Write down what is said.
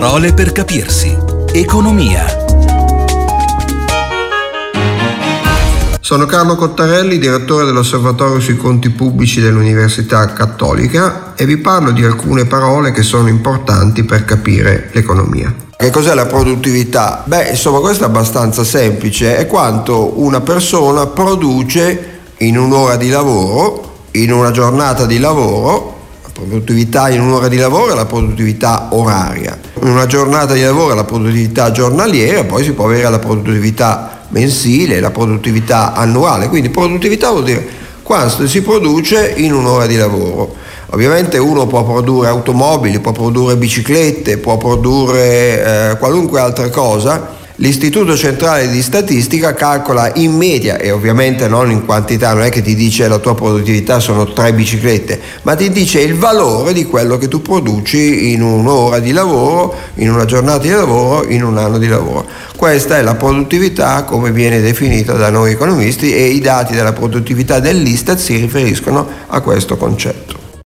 Parole per capirsi. Economia. Sono Carlo Cottarelli, direttore dell'Osservatorio sui conti pubblici dell'Università Cattolica e vi parlo di alcune parole che sono importanti per capire l'economia. Che cos'è la produttività? Beh, insomma, questo è abbastanza semplice, è quanto una persona produce in un'ora di lavoro, in una giornata di lavoro, la produttività in un'ora di lavoro è la produttività oraria, in una giornata di lavoro è la produttività giornaliera, poi si può avere la produttività mensile, la produttività annuale, quindi produttività vuol dire quanto si produce in un'ora di lavoro. Ovviamente uno può produrre automobili, può produrre biciclette, può produrre eh, qualunque altra cosa, L'Istituto Centrale di Statistica calcola in media, e ovviamente non in quantità, non è che ti dice la tua produttività sono tre biciclette, ma ti dice il valore di quello che tu produci in un'ora di lavoro, in una giornata di lavoro, in un anno di lavoro. Questa è la produttività come viene definita da noi economisti e i dati della produttività dell'Istat si riferiscono a questo concetto.